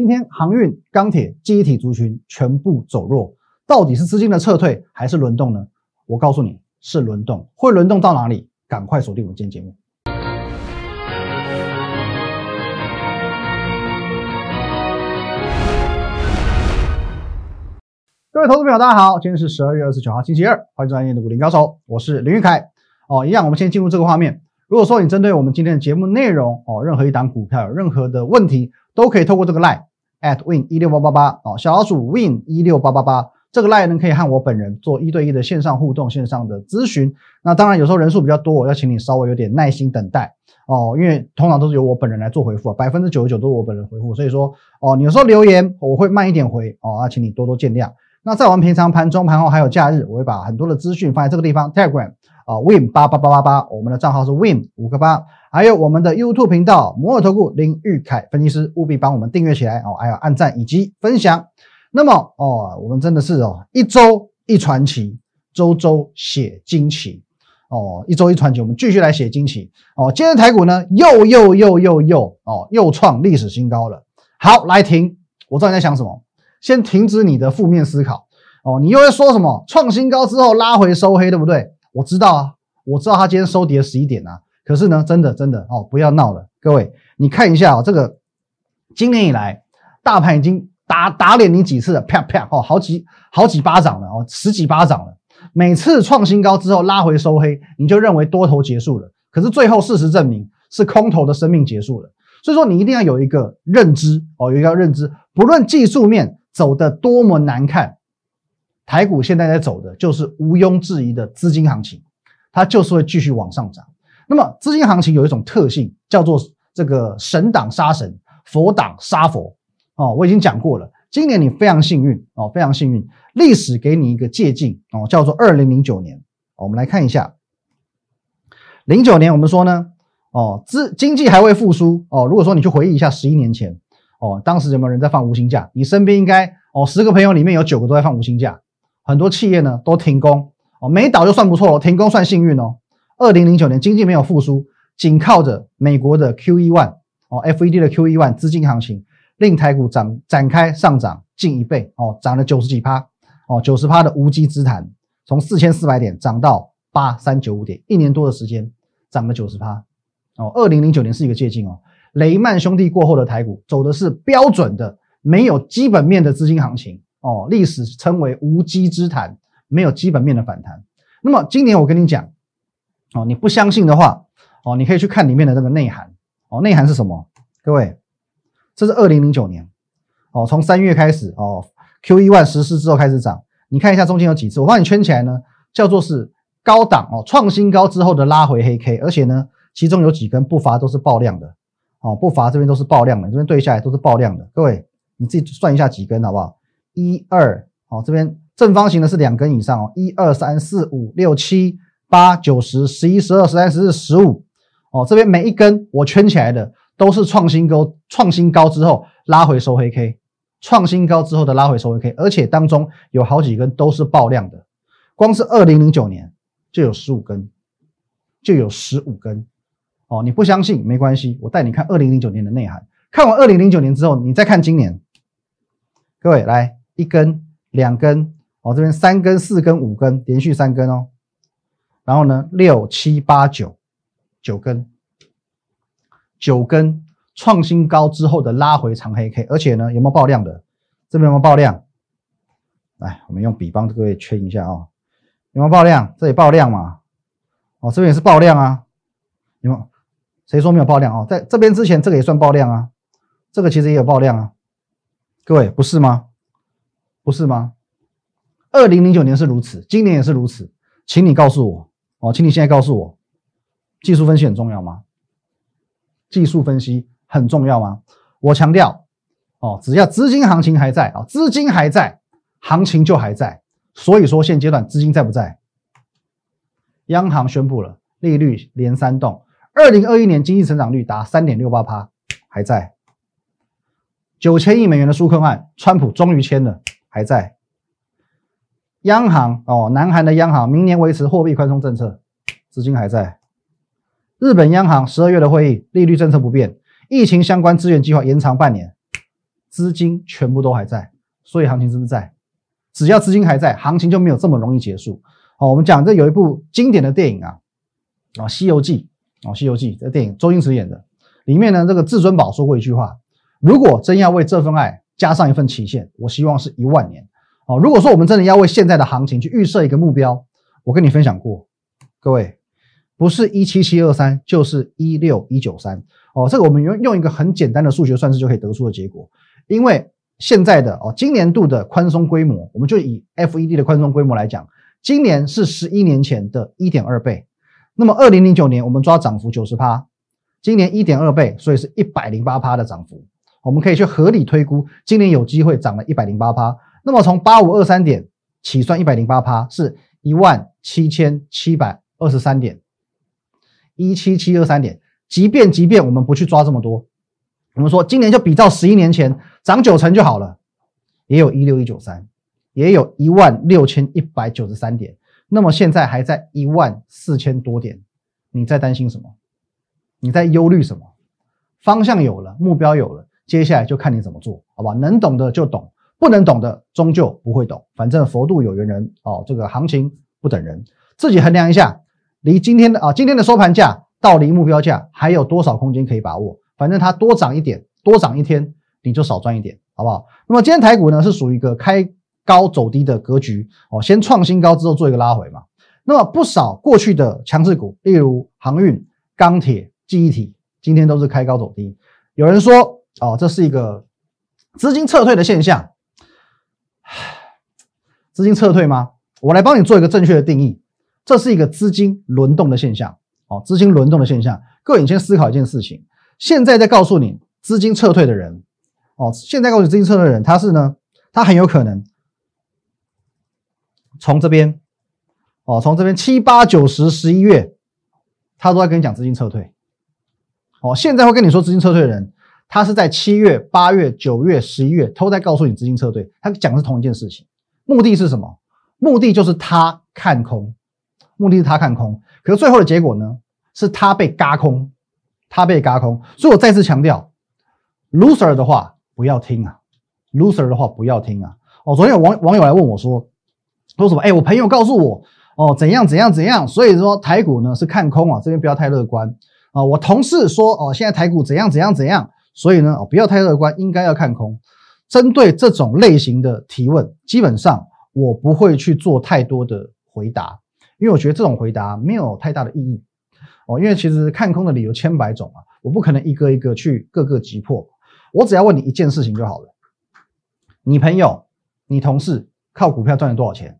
今天航运、钢铁、机体族群全部走弱，到底是资金的撤退还是轮动呢？我告诉你是轮动，会轮动到哪里？赶快锁定我们今天节目。各位投资朋友，大家好，今天是十二月二十九号，星期二，欢迎专业的股林高手，我是林玉凯。哦，一样，我们先进入这个画面。如果说你针对我们今天的节目内容哦，任何一档股票有任何的问题，都可以透过这个 line at win 一六八八八哦，小老鼠 win 一六八八八这个 line 呢，可以和我本人做一对一的线上互动、线上的咨询。那当然，有时候人数比较多，我要请你稍微有点耐心等待哦，因为通常都是由我本人来做回复啊，百分之九十九都是我本人回复，所以说哦，你有时候留言我会慢一点回哦，那请你多多见谅。那在我们平常盘中、盘后还有假日，我会把很多的资讯放在这个地方，Telegram 啊，Win 八八八八八，我们的账号是 Win 五个八，还有我们的 YouTube 频道摩尔投顾林玉凯分析师，务必帮我们订阅起来哦，还有按赞以及分享。那么哦，我们真的是哦，一周一传奇，周周写惊奇哦，一周一传奇，我们继续来写惊奇哦。今天台股呢，又又又又又哦，又创历史新高了。好，来停，我知道你在想什么。先停止你的负面思考哦，你又会说什么？创新高之后拉回收黑，对不对？我知道啊，我知道它今天收跌十一点啊。可是呢，真的真的哦，不要闹了，各位，你看一下哦，这个今年以来大盘已经打打脸你几次了，啪啪哦，好几好几巴掌了哦，十几巴掌了。每次创新高之后拉回收黑，你就认为多头结束了。可是最后事实证明是空头的生命结束了。所以说你一定要有一个认知哦，有一个认知，不论技术面。走的多么难看，台股现在在走的就是毋庸置疑的资金行情，它就是会继续往上涨。那么资金行情有一种特性，叫做这个神挡杀神，佛挡杀佛。哦，我已经讲过了。今年你非常幸运哦，非常幸运，历史给你一个借鉴哦，叫做二零零九年。我们来看一下，零九年我们说呢，哦，资经济还未复苏哦。如果说你去回忆一下十一年前。哦，当时有没有人在放无薪假？你身边应该哦，十个朋友里面有九个都在放无薪假。很多企业呢都停工哦，没倒就算不错了，停工算幸运哦。二零零九年经济没有复苏，仅靠着美国的 QE one 哦，FED 的 QE one 资金行情，令台股涨展开上涨近一倍哦，涨了九十几趴哦，九十趴的无稽之谈，从四千四百点涨到八三九五点，一年多的时间涨了九十趴哦。二零零九年是一个借鉴哦。雷曼兄弟过后的台股走的是标准的没有基本面的资金行情哦，历史称为无稽之谈，没有基本面的反弹。那么今年我跟你讲哦，你不相信的话哦，你可以去看里面的这个内涵哦，内涵是什么？各位，这是二零零九年哦，从三月开始哦，Q E one 实施之后开始涨，你看一下中间有几次，我帮你圈起来呢，叫做是高档哦，创新高之后的拉回黑 K，而且呢，其中有几根不乏都是爆量的。哦，不乏这边都是爆量的，这边对下来都是爆量的。各位，你自己算一下几根好不好？一二，哦，这边正方形的是两根以上哦，一二三四五六七八九十十一十二十三十四十五，哦，这边每一根我圈起来的都是创新高，创新高之后拉回收黑 K，创新高之后的拉回收黑 K，而且当中有好几根都是爆量的，光是二零零九年就有十五根，就有十五根。哦，你不相信没关系，我带你看二零零九年的内涵。看完二零零九年之后，你再看今年。各位来一根、两根，哦，这边三根、四根、五根，连续三根哦。然后呢，六七八九，九根，九根创新高之后的拉回长黑 K，而且呢，有没有爆量的？这边有没有爆量？来，我们用笔帮各位圈一下啊，有没有爆量？这里爆量嘛？哦，这边也是爆量啊，有没有？谁说没有爆量啊？在这边之前，这个也算爆量啊，这个其实也有爆量啊，各位不是吗？不是吗？二零零九年是如此，今年也是如此，请你告诉我哦，请你现在告诉我，技术分析很重要吗？技术分析很重要吗？我强调哦，只要资金行情还在啊，资金还在，行情就还在。所以说现阶段资金在不在？央行宣布了利率连三动。二零二一年经济成长率达三点六八趴，还在九千亿美元的纾困案，川普终于签了，还在央行哦，南韩的央行明年维持货币宽松政策，资金还在日本央行十二月的会议利率政策不变，疫情相关资源计划延长半年，资金全部都还在，所以行情是不是在？只要资金还在，行情就没有这么容易结束。哦，我们讲这有一部经典的电影啊，啊《西游记》哦，《西游记》这电影周星驰演的，里面呢这个至尊宝说过一句话：如果真要为这份爱加上一份期限，我希望是一万年。哦，如果说我们真的要为现在的行情去预设一个目标，我跟你分享过，各位不是一七七二三，就是一六一九三。哦，这个我们用用一个很简单的数学算式就可以得出的结果，因为现在的哦，今年度的宽松规模，我们就以 FED 的宽松规模来讲，今年是十一年前的一点二倍。那么二零零九年我们抓涨幅九十趴，今年一点二倍，所以是一百零八趴的涨幅。我们可以去合理推估，今年有机会涨了一百零八趴。那么从八五二三点起算一百零八趴，是一万七千七百二十三点，一七七二三点。即便即便我们不去抓这么多，我们说今年就比照十一年前涨九成就好了，也有一六一九三，也有一万六千一百九十三点，那么现在还在一万四千多点，你在担心什么？你在忧虑什么？方向有了，目标有了，接下来就看你怎么做，好吧？能懂的就懂，不能懂的终究不会懂。反正佛度有缘人哦，这个行情不等人，自己衡量一下，离今天的啊今天的收盘价。到离目标价还有多少空间可以把握？反正它多涨一点，多涨一天，你就少赚一点，好不好？那么今天台股呢是属于一个开高走低的格局哦，先创新高之后做一个拉回嘛。那么不少过去的强势股，例如航运、钢铁、记忆体，今天都是开高走低。有人说哦，这是一个资金撤退的现象。资金撤退吗？我来帮你做一个正确的定义，这是一个资金轮动的现象。哦，资金轮动的现象，各位，你先思考一件事情。现在在告诉你资金撤退的人，哦，现在告诉你资金撤退的人，他是呢，他很有可能从这边，哦，从这边七八九十十一月，他都在跟你讲资金撤退。哦，现在会跟你说资金撤退的人，他是在七月、八月、九月、十一月都在告诉你资金撤退，他讲的是同一件事情。目的是什么？目的就是他看空，目的是他看空。可是最后的结果呢？是他被嘎空，他被嘎空。所以我再次强调，loser 的话不要听啊，loser 的话不要听啊。哦，昨天有网网友来问我说，说什么？哎，我朋友告诉我，哦，怎样怎样怎样。所以说台股呢是看空啊，这边不要太乐观啊。我同事说，哦，现在台股怎样怎样怎样，所以呢，哦，不要太乐观，应该要看空。针对这种类型的提问，基本上我不会去做太多的回答。因为我觉得这种回答没有太大的意义哦，因为其实看空的理由千百种啊，我不可能一个一个去各个击破，我只要问你一件事情就好了。你朋友、你同事靠股票赚了多少钱？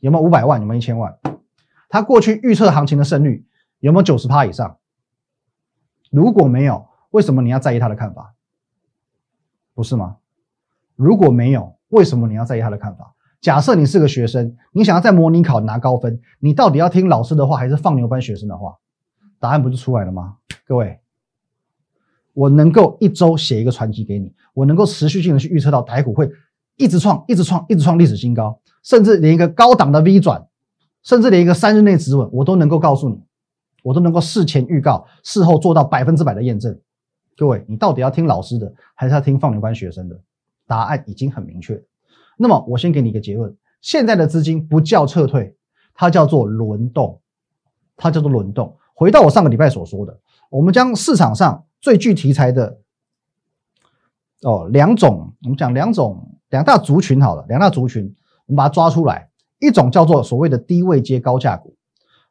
有没有五百万？有没有一千万？他过去预测行情的胜率有没有九十趴以上？如果没有，为什么你要在意他的看法？不是吗？如果没有，为什么你要在意他的看法？假设你是个学生，你想要在模拟考拿高分，你到底要听老师的话，还是放牛班学生的话？答案不就出来了吗？各位，我能够一周写一个传奇给你，我能够持续性的去预测到台股会一直创、一直创、一直创历史新高，甚至连一个高档的 V 转，甚至连一个三日内止稳，我都能够告诉你，我都能够事前预告，事后做到百分之百的验证。各位，你到底要听老师的，还是要听放牛班学生的？答案已经很明确。那么我先给你一个结论：现在的资金不叫撤退，它叫做轮动，它叫做轮动。回到我上个礼拜所说的，我们将市场上最具题材的哦两种，我们讲两种两大族群好了，两大族群，我们把它抓出来。一种叫做所谓的低位接高价股，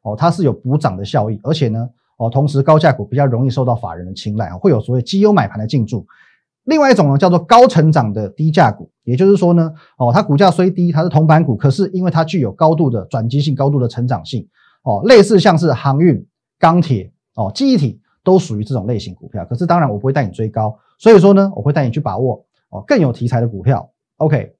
哦，它是有补涨的效益，而且呢，哦，同时高价股比较容易受到法人的青睐，会有所谓绩优买盘的进驻。另外一种呢，叫做高成长的低价股，也就是说呢，哦，它股价虽低，它是铜板股，可是因为它具有高度的转机性、高度的成长性，哦，类似像是航运、钢铁、哦，记忆体都属于这种类型股票。可是当然我不会带你追高，所以说呢，我会带你去把握哦更有题材的股票。OK，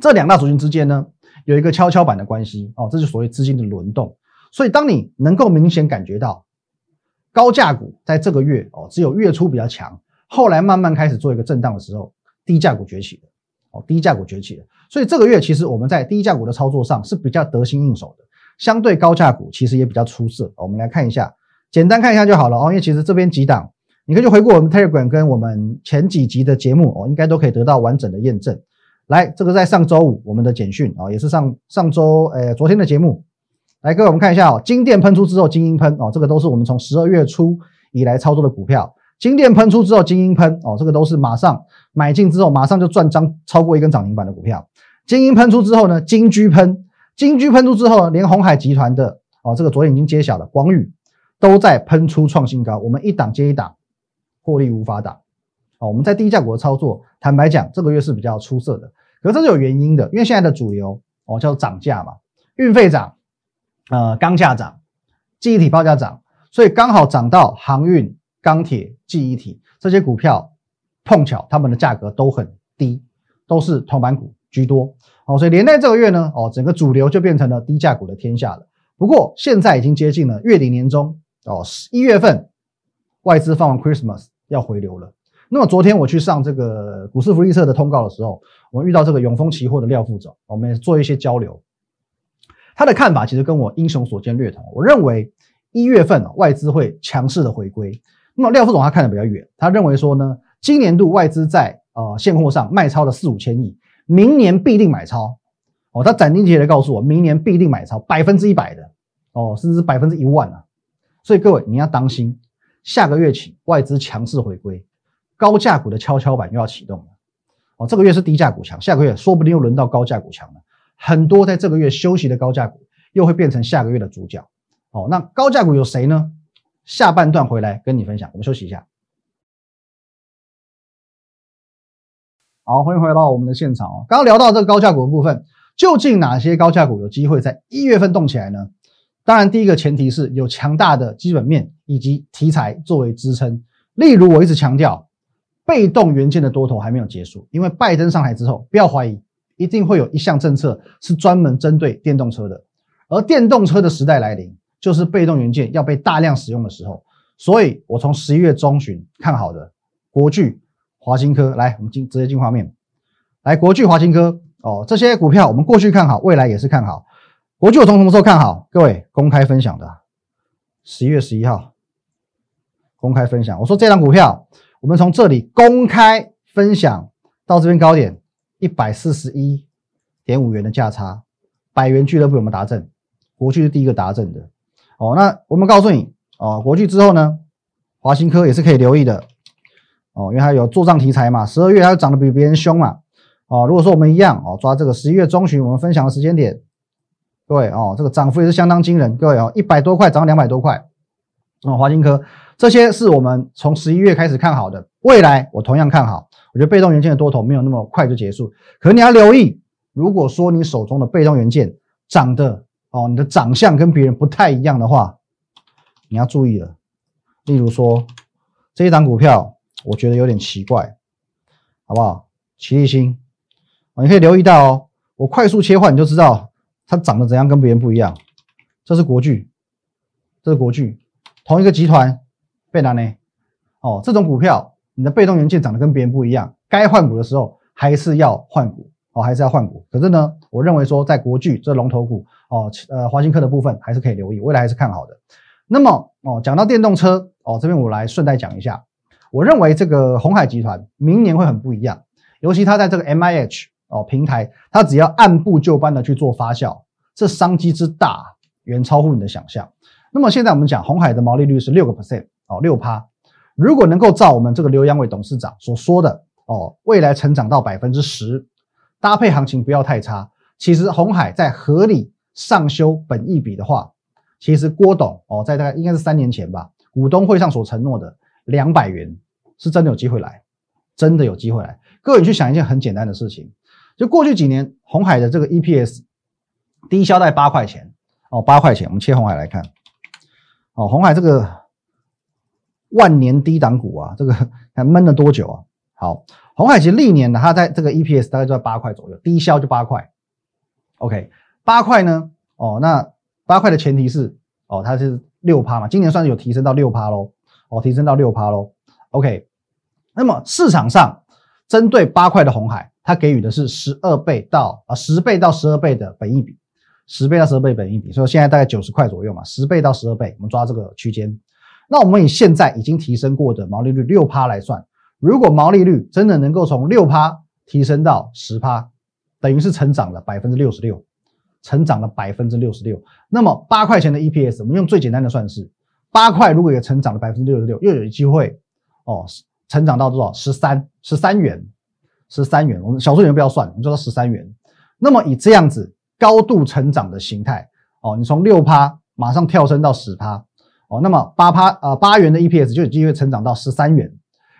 这两大族群之间呢有一个跷跷板的关系哦，这就所谓资金的轮动。所以当你能够明显感觉到高价股在这个月哦只有月初比较强。后来慢慢开始做一个震荡的时候，低价股崛起了，哦，低价股崛起了，所以这个月其实我们在低价股的操作上是比较得心应手的，相对高价股其实也比较出色。我们来看一下，简单看一下就好了哦，因为其实这边几档你可以去回顾我们 Telegram 跟我们前几集的节目哦，应该都可以得到完整的验证。来，这个在上周五我们的简讯啊，也是上上周呃昨天的节目。来，各位我们看一下哦，金店喷出之后，精英喷哦，这个都是我们从十二月初以来操作的股票。金店喷出之后，精英喷哦，这个都是马上买进之后马上就赚张超过一根涨停板的股票。精英喷出之后呢，金居喷，金居喷出之后呢，连红海集团的哦，这个昨天已经揭晓了，广宇都在喷出创新高，我们一档接一档，获利无法挡。哦，我们在低价股的操作，坦白讲，这个月是比较出色的。可是这是有原因的，因为现在的主流哦叫涨价嘛，运费涨，呃钢价涨，记忆体报价涨，所以刚好涨到航运、钢铁、记忆体这些股票，碰巧它们的价格都很低，都是铜板股居多哦，所以连带这个月呢哦，整个主流就变成了低价股的天下了。不过现在已经接近了月底年终哦，一月份外资放完 Christmas 要回流了。那么昨天我去上这个股市福利社的通告的时候，我们遇到这个永丰期货的廖副总，我们做一些交流。他的看法其实跟我英雄所见略同。我认为一月份外资会强势的回归。那么廖副总他看的比较远，他认为说呢，今年度外资在呃现货上卖超了四五千亿，明年必定买超。哦，他斩钉截铁的告诉我，明年必定买超百分之一百的哦，甚至百分之一万啊。所以各位你要当心，下个月起外资强势回归。高价股的跷跷板又要启动了哦，这个月是低价股强，下个月说不定又轮到高价股强了。很多在这个月休息的高价股又会变成下个月的主角哦。那高价股有谁呢？下半段回来跟你分享。我们休息一下。好，欢迎回到我们的现场哦。刚刚聊到这个高价股的部分，究竟哪些高价股有机会在一月份动起来呢？当然，第一个前提是有强大的基本面以及题材作为支撑，例如我一直强调。被动元件的多头还没有结束，因为拜登上台之后，不要怀疑，一定会有一项政策是专门针对电动车的。而电动车的时代来临，就是被动元件要被大量使用的时候。所以，我从十一月中旬看好的国巨、华新科，来，我们进直接进画面。来，国巨、华新科，哦，这些股票我们过去看好，未来也是看好。国巨我从什么时候看好？各位公开分享的，十一月十一号公开分享，我说这张股票。我们从这里公开分享到这边高点一百四十一点五元的价差，百元俱乐部有没有达阵？国巨是第一个达阵的哦。那我们告诉你哦，国巨之后呢，华新科也是可以留意的哦，因为它有做账题材嘛，十二月它涨得比别人凶嘛哦。如果说我们一样哦，抓这个十一月中旬我们分享的时间点，各位哦，这个涨幅也是相当惊人，各位哦，一百多块涨两百多块哦，华新科。这些是我们从十一月开始看好的，未来我同样看好。我觉得被动元件的多头没有那么快就结束，可你要留意，如果说你手中的被动元件长得哦，你的长相跟别人不太一样的话，你要注意了。例如说这一档股票，我觉得有点奇怪，好不好？齐立新啊，你可以留意到哦，我快速切换你就知道它长得怎样跟别人不一样。这是国巨，这是国巨，同一个集团。被拿呢？哦，这种股票，你的被动元件涨得跟别人不一样，该换股的时候还是要换股哦，还是要换股。可是呢，我认为说在国巨这龙头股哦，呃，华新科的部分还是可以留意，未来还是看好的。那么哦，讲到电动车哦，这边我来顺带讲一下，我认为这个红海集团明年会很不一样，尤其它在这个 M I H 哦平台，它只要按部就班的去做发酵，这商机之大远超乎你的想象。那么现在我们讲红海的毛利率是六个 percent。哦，六趴，如果能够照我们这个刘阳伟董事长所说的哦，未来成长到百分之十，搭配行情不要太差。其实红海在合理上修本益比的话，其实郭董哦，在大概应该是三年前吧，股东会上所承诺的两百元，是真的有机会来，真的有机会来。各位你去想一件很简单的事情，就过去几年红海的这个 EPS 低消在八块钱哦，八块钱，我们切红海来看，哦，红海这个。万年低档股啊，这个还 闷了多久啊？好，红海其实历年呢，它在这个 EPS 大概就在八块左右，低消就八块。OK，八块呢？哦，那八块的前提是哦，它是六趴嘛，今年算是有提升到六趴喽，哦，提升到六趴喽。OK，那么市场上针对八块的红海，它给予的是十二倍到啊十倍到十二倍的本益比，十倍到十二倍本益比，所以现在大概九十块左右嘛，十倍到十二倍，我们抓这个区间。那我们以现在已经提升过的毛利率六趴来算，如果毛利率真的能够从六趴提升到十趴，等于是成长了百分之六十六，成长了百分之六十六。那么八块钱的 EPS，我们用最简单的算式，八块如果也成长了百分之六十六，又有机会哦，成长到多少？十三，十三元，十三元。我们小数点不要算，我们就说十三元。那么以这样子高度成长的形态，哦，你从六趴马上跳升到十趴，哦，那么八趴呃八元的 EPS 就有机会成长到十三元。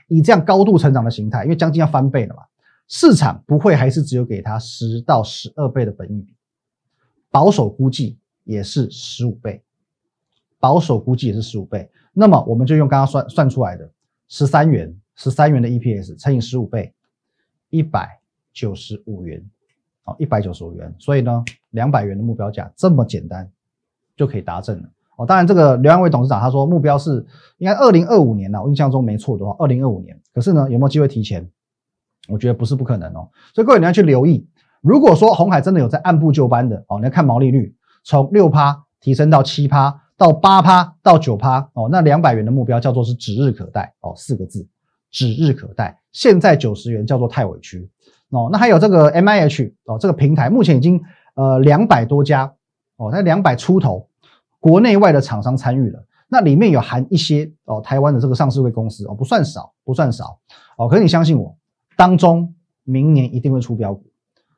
以这样高度成长的形态，因为将近要翻倍了嘛。市场不会还是只有给它十到十二倍的本益比，保守估计也是十五倍，保守估计也是十五倍。那么我们就用刚刚算算出来的十三元，十三元的 EPS 乘以十五倍，一百九十五元，哦，一百九十五元。所以呢，两百元的目标价这么简单就可以达成了。哦，当然这个刘安伟董事长他说目标是应该二零二五年呢，我印象中没错的话，二零二五年。可是呢，有没有机会提前？我觉得不是不可能哦，所以各位你要去留意。如果说红海真的有在按部就班的哦，你要看毛利率从六趴提升到七趴到八趴到九趴哦，那两百元的目标叫做是指日可待哦，四个字，指日可待。现在九十元叫做太委屈哦。那还有这个 M I H 哦，这个平台目前已经呃两百多家哦，那两百出头国内外的厂商参与了，那里面有含一些哦台湾的这个上市位公司哦，不算少，不算少哦。可是你相信我。当中，明年一定会出标股，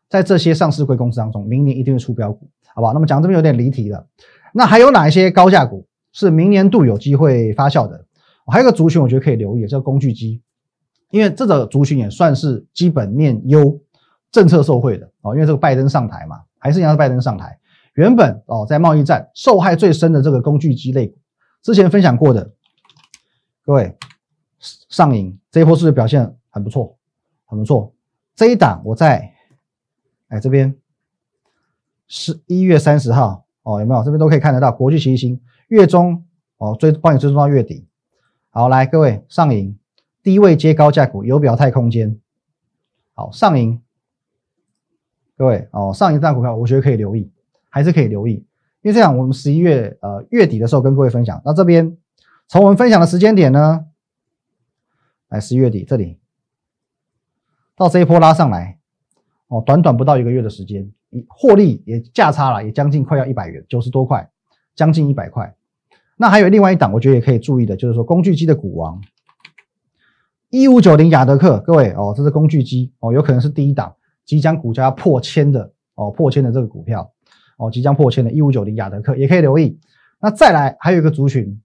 在这些上市贵公司当中，明年一定会出标股，好不好？那么讲这边有点离题了，那还有哪一些高价股是明年度有机会发酵的？还有个族群，我觉得可以留意，叫工具机，因为这个族群也算是基本面优、政策受惠的哦。因为这个拜登上台嘛，还是要拜登上台，原本哦在贸易战受害最深的这个工具机类股，之前分享过的，各位上影这一波是不是表现很不错？很不错，这一档我在哎这边十一月三十号哦，有没有？这边都可以看得到，国际奇星月中哦追帮你追踪到月底。好，来各位上影低位接高价股，有表态空间。好，上影各位哦，上影这股票我觉得可以留意，还是可以留意，因为这样我们十一月呃月底的时候跟各位分享，那这边从我们分享的时间点呢，来十一月底这里。到这一波拉上来，哦，短短不到一个月的时间，获利也价差了，也将近快要一百元，九十多块，将近一百块。那还有另外一档，我觉得也可以注意的，就是说工具机的股王，一五九零亚德克，各位哦，这是工具机哦，有可能是第一档即将股价破千的哦，破千的这个股票哦，即将破千的一五九零亚德克也可以留意。那再来还有一个族群，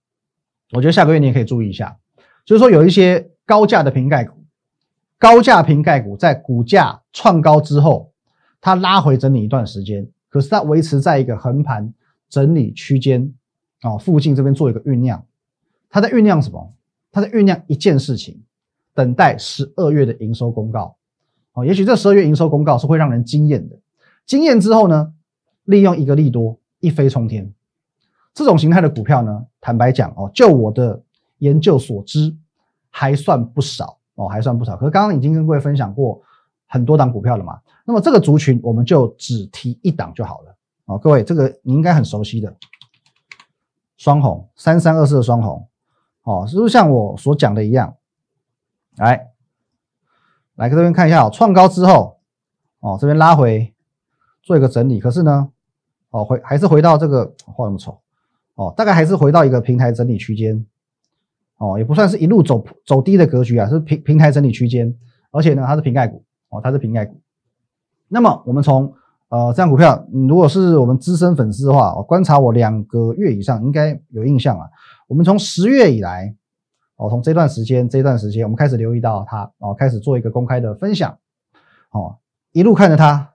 我觉得下个月你也可以注意一下，就是说有一些高价的瓶盖股。高价瓶盖股在股价创高之后，它拉回整理一段时间，可是它维持在一个横盘整理区间哦附近这边做一个酝酿，它在酝酿什么？它在酝酿一件事情，等待十二月的营收公告哦。也许这十二月营收公告是会让人惊艳的，惊艳之后呢，利用一个利多一飞冲天，这种形态的股票呢，坦白讲哦，就我的研究所知，还算不少。哦，还算不少。可是刚刚已经跟各位分享过很多档股票了嘛，那么这个族群我们就只提一档就好了。哦，各位，这个你应该很熟悉的双红三三二四的双红，哦，是不是像我所讲的一样？来，来这边看一下哦，创高之后，哦，这边拉回做一个整理，可是呢，哦，回还是回到这个画那么丑，哦，大概还是回到一个平台整理区间。哦，也不算是一路走走低的格局啊，是平平台整理区间，而且呢，它是瓶盖股哦，它是瓶盖股。那么我们从呃这样股票，如果是我们资深粉丝的话，观察我两个月以上，应该有印象啊。我们从十月以来，哦，从这段时间这段时间，我们开始留意到它哦，开始做一个公开的分享，哦，一路看着它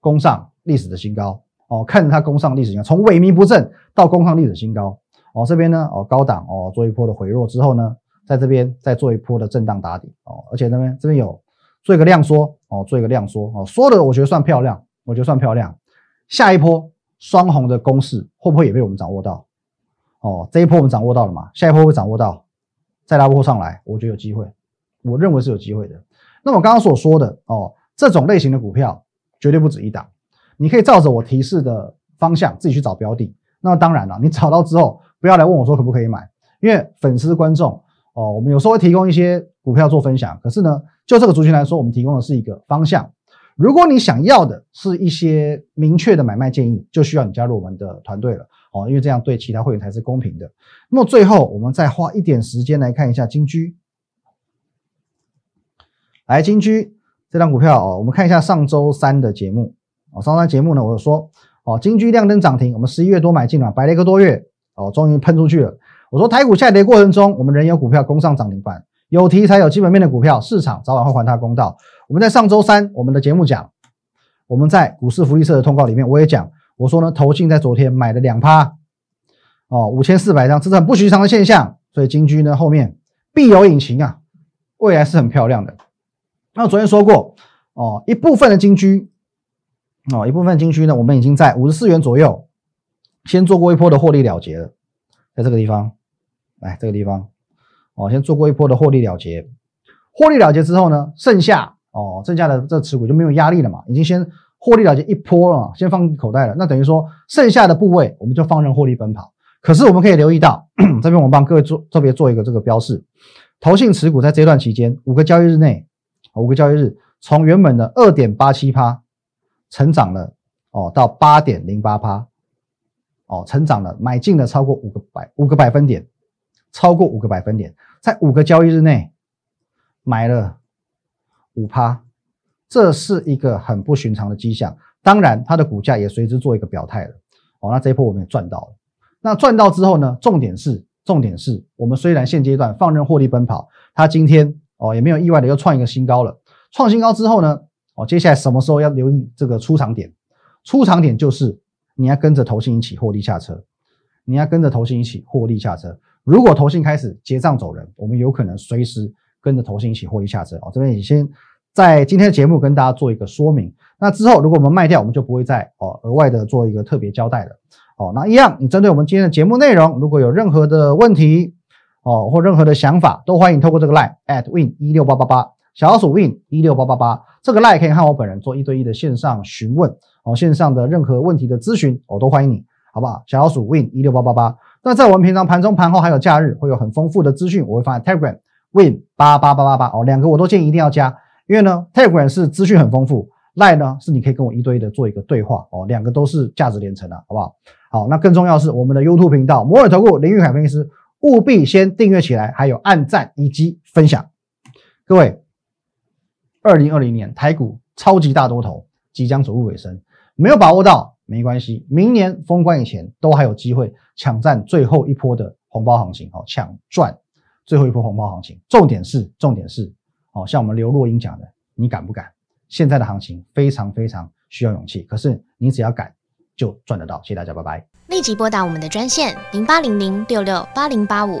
攻上历史的新高，哦，看着它攻上历史新高，从萎靡不振到攻上历史新高。哦，这边呢，哦，高档哦，做一波的回落之后呢，在这边再做一波的震荡打底哦，而且这边这边有做一个量缩哦，做一个量缩哦，缩的我觉得算漂亮，我觉得算漂亮。下一波双红的攻势会不会也被我们掌握到？哦，这一波我们掌握到了嘛？下一波会掌握到，再拉波上来，我觉得有机会，我认为是有机会的。那么刚刚所说的哦，这种类型的股票绝对不止一档，你可以照着我提示的方向自己去找标的。那当然了，你找到之后。不要来问我说可不可以买，因为粉丝观众哦，我们有时候会提供一些股票做分享，可是呢，就这个族群来说，我们提供的是一个方向。如果你想要的是一些明确的买卖建议，就需要你加入我们的团队了哦，因为这样对其他会员才是公平的。那么最后，我们再花一点时间来看一下金居。来，金居这张股票哦，我们看一下上周三的节目我。上周三节目呢，我就说哦，金居亮灯涨停，我们十一月多买进了，摆了一个多月哦，终于喷出去了。我说台股下跌过程中，我们仍有股票攻上涨停板。有题材、有基本面的股票，市场早晚会还它公道。我们在上周三我们的节目讲，我们在股市福利社的通告里面，我也讲，我说呢，投信在昨天买了两趴，哦，五千四百张，这是很不寻常的现象。所以金居呢后面必有隐情啊，未来是很漂亮的。那我昨天说过，哦，一部分的金居，哦，一部分金区呢，我们已经在五十四元左右先做过一波的获利了结了，在这个地方，来这个地方。哦，先做过一波的获利了结，获利了结之后呢，剩下哦，剩下的这持股就没有压力了嘛，已经先获利了结一波了，先放口袋了。那等于说剩下的部位我们就放任获利奔跑。可是我们可以留意到，这边我帮各位做特别做一个这个标示，投信持股在这段期间五个交易日内，五个交易日从原本的二点八七趴成长了哦到八点零八趴，哦，成长了买进了超过五个百五个百分点。超过五个百分点，在五个交易日内买了五趴，这是一个很不寻常的迹象。当然，它的股价也随之做一个表态了。哦，那这一波我们也赚到了。那赚到之后呢？重点是，重点是我们虽然现阶段放任获利奔跑，它今天哦也没有意外的又创一个新高了。创新高之后呢？哦，接下来什么时候要留意这个出场点？出场点就是你要跟着投信一起获利下车，你要跟着投信一起获利下车。如果投信开始结账走人，我们有可能随时跟着投信一起获利下车哦。这边也先在今天的节目跟大家做一个说明。那之后如果我们卖掉，我们就不会再哦额外的做一个特别交代了哦。那一样，你针对我们今天的节目内容，如果有任何的问题哦或任何的想法，都欢迎透过这个 line at win 一六八八八小老鼠 win 一六八八八这个 line 可以和我本人做一对一的线上询问哦，线上的任何问题的咨询，我都欢迎你，好不好？小老鼠 win 一六八八八。那在我们平常盘中、盘后还有假日，会有很丰富的资讯，我会放在 Telegram Win 八八八八八哦，两个我都建议一定要加，因为呢，Telegram 是资讯很丰富，Line 呢是你可以跟我一对一的做一个对话哦，两个都是价值连城的，好不好？好，那更重要是我们的 YouTube 频道摩尔投顾林玉凯分析师，务必先订阅起来，还有按赞以及分享。各位，二零二零年台股超级大多头即将走入尾声，没有把握到。没关系，明年封关以前都还有机会抢占最后一波的红包行情哦，抢赚最后一波红包行情。重点是，重点是，哦，像我们刘若英讲的，你敢不敢？现在的行情非常非常需要勇气，可是你只要敢，就赚得到。谢谢大家，拜拜。立即拨打我们的专线零八零零六六八零八五